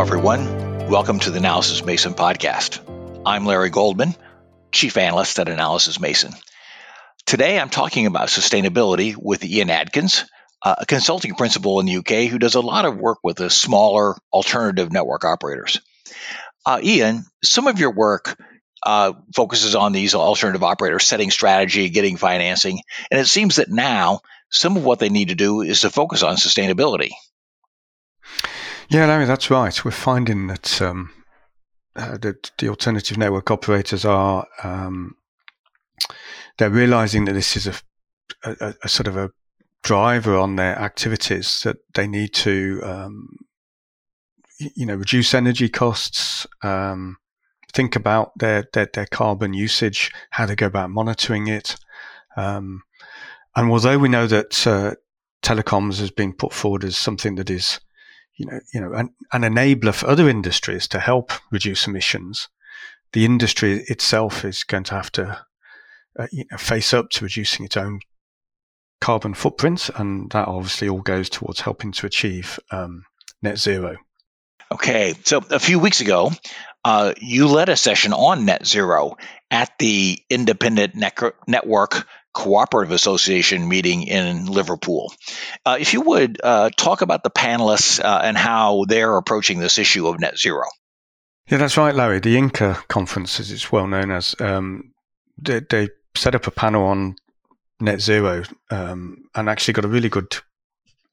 everyone. Welcome to the Analysys Mason podcast. I'm Larry Goldman, Chief Analyst at Analysys Mason. Today I'm talking about sustainability with Ian Adkins, a consulting principal in the UK who does a lot of work with the smaller alternative network operators. Uh, Ian, some of your work uh, focuses on these alternative operators setting strategy, getting financing, and it seems that now some of what they need to do is to focus on sustainability. Yeah, Larry, that's right. We're finding that um, uh, that the alternative network operators are um, they're realizing that this is a, a, a, sort of a driver on their activities that they need to um, you know reduce energy costs um, think about their, their, their carbon usage how they go about monitoring it um, and although we know that uh, telecoms has been put forward as something that is you know, you know, an, an enabler for other industries to help reduce emissions. The industry itself is going to have to uh, you know, face up to reducing its own carbon footprint, and that obviously all goes towards helping to achieve um, net zero. Okay, so a few weeks ago, uh, you led a session on net zero at the Independent Network Cooperative Association meeting in Liverpool. Uh, if you would uh, talk about the panelists uh, and how they're approaching this issue of net zero. Yeah, that's right, Larry. The INCA conference, as it's well known as, um, they, they, set up a panel on net zero um, and actually got a really good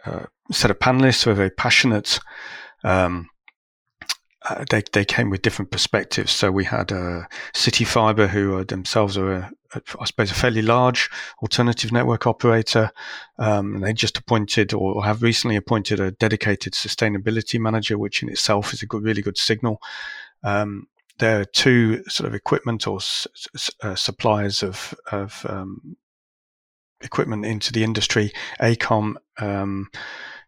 uh, set of panelists who are very passionate. Um, uh, they they came with different perspectives. So we had uh, Fiber, who are themselves are, I suppose, a fairly large alternative network operator, um, and they just appointed or have recently appointed a dedicated sustainability manager, which in itself is a good, really good signal. Um, there are two sort of equipment or s- uh, suppliers of of um, equipment into the industry, Acome, um,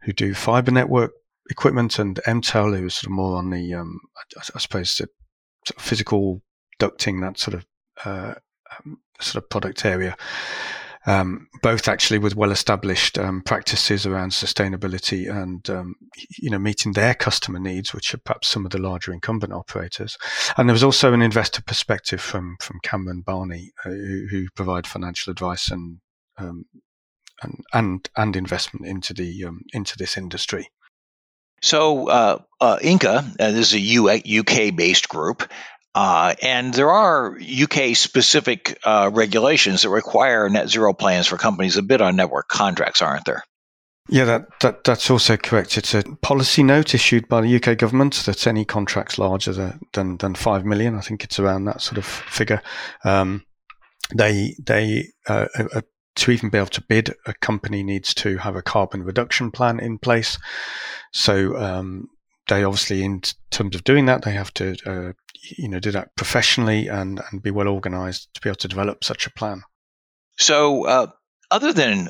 who do fiber network equipment, and Emtelle, who was sort of more on the, um, I, I, suppose, the sort of physical ducting, that sort of uh, um, sort of product area. Um, both actually with well-established um, practices around sustainability and um, you know meeting their customer needs, which are perhaps some of the larger incumbent operators. And there was also an investor perspective from from Cameron Barney, uh, who, who, provide financial advice and um, and and and investment into the um, into this industry. So, uh, uh, INCA, uh, this is a UK based group, uh, and there are UK specific uh, regulations that require net zero plans for companies that bid on network contracts, aren't there? Yeah, that, that that's also correct. It's a policy note issued by the UK government that any contracts larger than than five million, I think it's around that sort of figure, um, they they uh, to even be able to bid, a company needs to have a carbon reduction plan in place. So um, they obviously, in terms of doing that, they have to, uh, you know, do that professionally and, and be well organised to be able to develop such a plan. So, uh, other than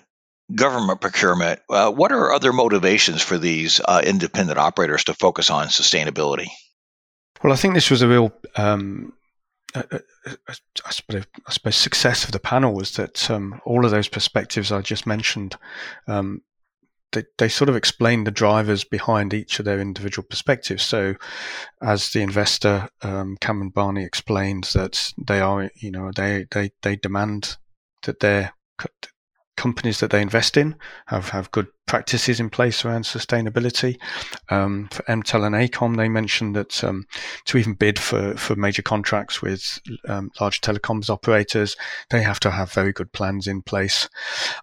government procurement, uh, what are other motivations for these uh, independent operators to focus on sustainability? Well, I think this was a real um, I, I, suppose, I suppose success of the panel was that um, all of those perspectives I just mentioned, um, they, they sort of explained the drivers behind each of their individual perspectives. So, as the investor, um, Cameron Barney explained that they are, you know, they they they demand that their companies that they invest in have, have good practices in place around sustainability. Um, for Emtelle and Acome, they mentioned that um, to even bid for, for major contracts with um, large telecoms operators, they have to have very good plans in place.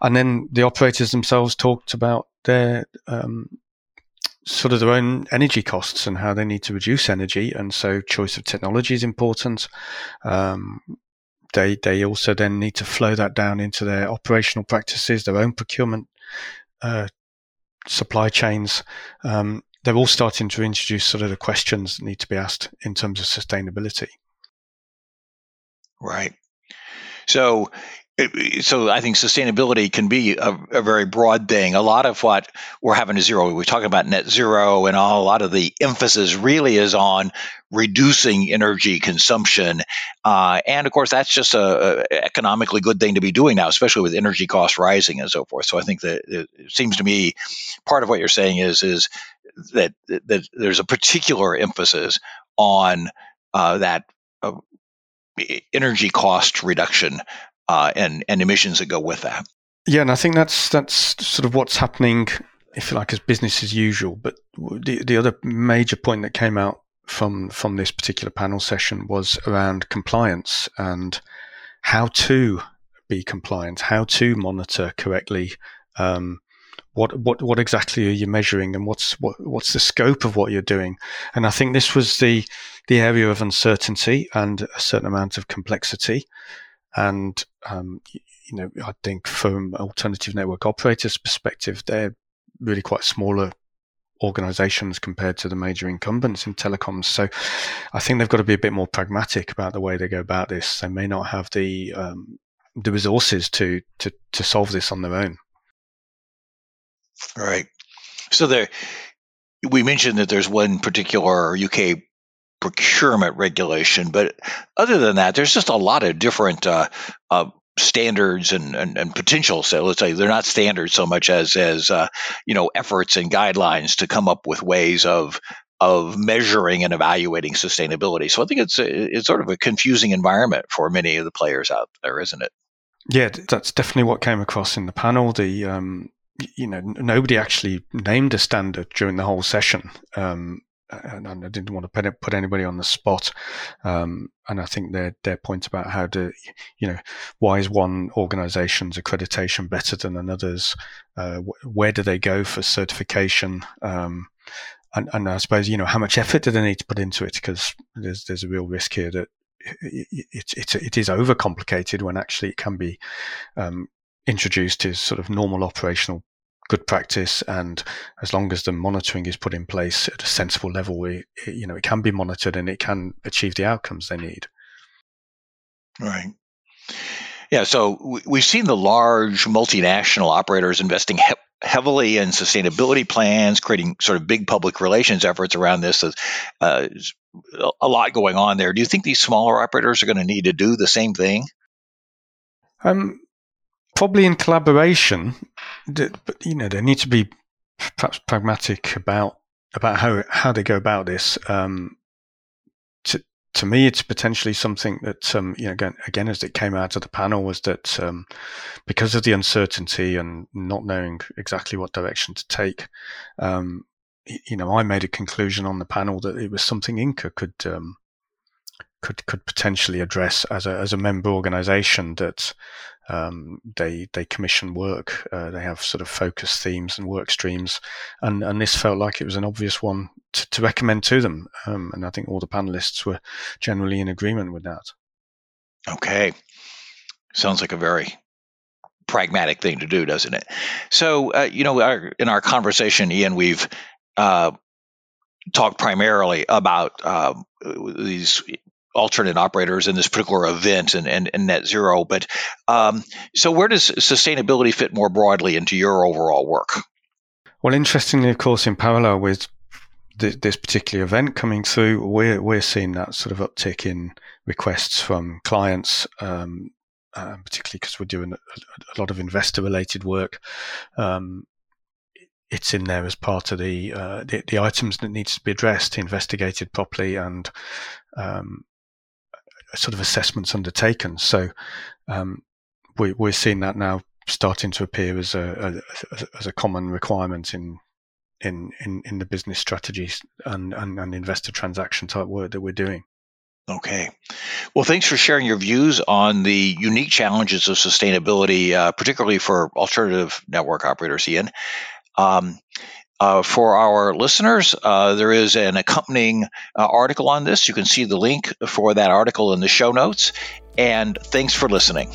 And then the operators themselves talked about their um, sort of their own energy costs and how they need to reduce energy. And so choice of technology is important. Um, they they also then need to flow that down into their operational practices, their own procurement uh, supply chains. Um, they're all starting to introduce sort of the questions that need to be asked in terms of sustainability. Right. So so I think sustainability can be a, a, very broad thing. A lot of what we're having to zero, we're talking about net zero, and all, a lot of the emphasis really is on reducing energy consumption. Uh, and of course, that's just a, a, economically good thing to be doing now, especially with energy costs rising and so forth. So I think that it seems to me part of what you're saying is is that that there's a particular emphasis on uh, that uh, energy cost reduction uh, and and emissions that go with that. Yeah, and I think that's that's sort of what's happening, if you like, as business as usual. But the the other major point that came out from from this particular panel session was around compliance and how to be compliant, how to monitor correctly. Um, what what what exactly are you measuring, and what's what what's the scope of what you're doing? And I think this was the the area of uncertainty and a certain amount of complexity. And um, you know, I think from alternative network operators' perspective, they're really quite smaller organizations compared to the major incumbents in telecoms. So I think they've got to be a bit more pragmatic about the way they go about this. They may not have the um, the resources to, to to solve this on their own. Right. So there, we mentioned that there's one particular UK procurement regulation. But other than that, there's just a lot of different uh, uh, standards and, and, and, potential. So let's say they're not standards so much as as uh, you know efforts and guidelines to come up with ways of of measuring and evaluating sustainability. So I think it's a, it's sort of a confusing environment for many of the players out there, isn't it? Yeah, that's definitely what came across in the panel. The um, you know nobody actually named a standard during the whole session. Um, and, I didn't want to put anybody on the spot. Um, and I think their their point about how to, you know, why is one organisation's accreditation better than another's? Uh, where do they go for certification? Um, and, and I suppose you know how much effort do they need to put into it? Because there's there's a real risk here that it's it, it, it is overcomplicated when actually it can be um, introduced as sort of normal operational good practice and as long as the monitoring is put in place at a sensible level it, it, you know it can be monitored and it can achieve the outcomes they need. Right. Yeah so we've seen the large multinational operators investing he- heavily in sustainability plans creating sort of big public relations efforts around this. Uh, a lot going on there. Do you think these smaller operators are going to need to do the same thing? Um, probably in collaboration, but you know, they need to be perhaps pragmatic about about how how they go about this. Um, to to me, it's potentially something that um, you know again, again as it came out of the panel was that um, because of the uncertainty and not knowing exactly what direction to take, um, you know, I made a conclusion on the panel that it was something INCA could um, could could potentially address as a as a member organisation that um, they they commission work. Uh, they have sort of focus themes and work streams, and and this felt like it was an obvious one to, to recommend to them. Um, and I think all the panelists were generally in agreement with that. Okay, sounds like a very pragmatic thing to do, doesn't it? So uh, you know, our, in our conversation, Ian, we've uh, talked primarily about uh, these alternate operators in this particular event and, and, and net zero. But um, so, where does sustainability fit more broadly into your overall work? Well, interestingly, of course, in parallel with th- this particular event coming through, we're we're seeing that sort of uptick in requests from clients. Um, uh, particularly because we're doing a, a lot of investor-related work, um, it's in there as part of the, uh, the, the items that needs to be addressed, investigated properly, and um, sort of assessments undertaken. So um, we, we're seeing that now starting to appear as a, a as a common requirement in in in, in the business strategies and, and, and investor transaction type work that we're doing. Okay. Well, thanks for sharing your views on the unique challenges of sustainability, uh, particularly for alternative network operators, Ian. Um, uh, for our listeners, uh, there is an accompanying uh, article on this. You can see the link for that article in the show notes. And thanks for listening.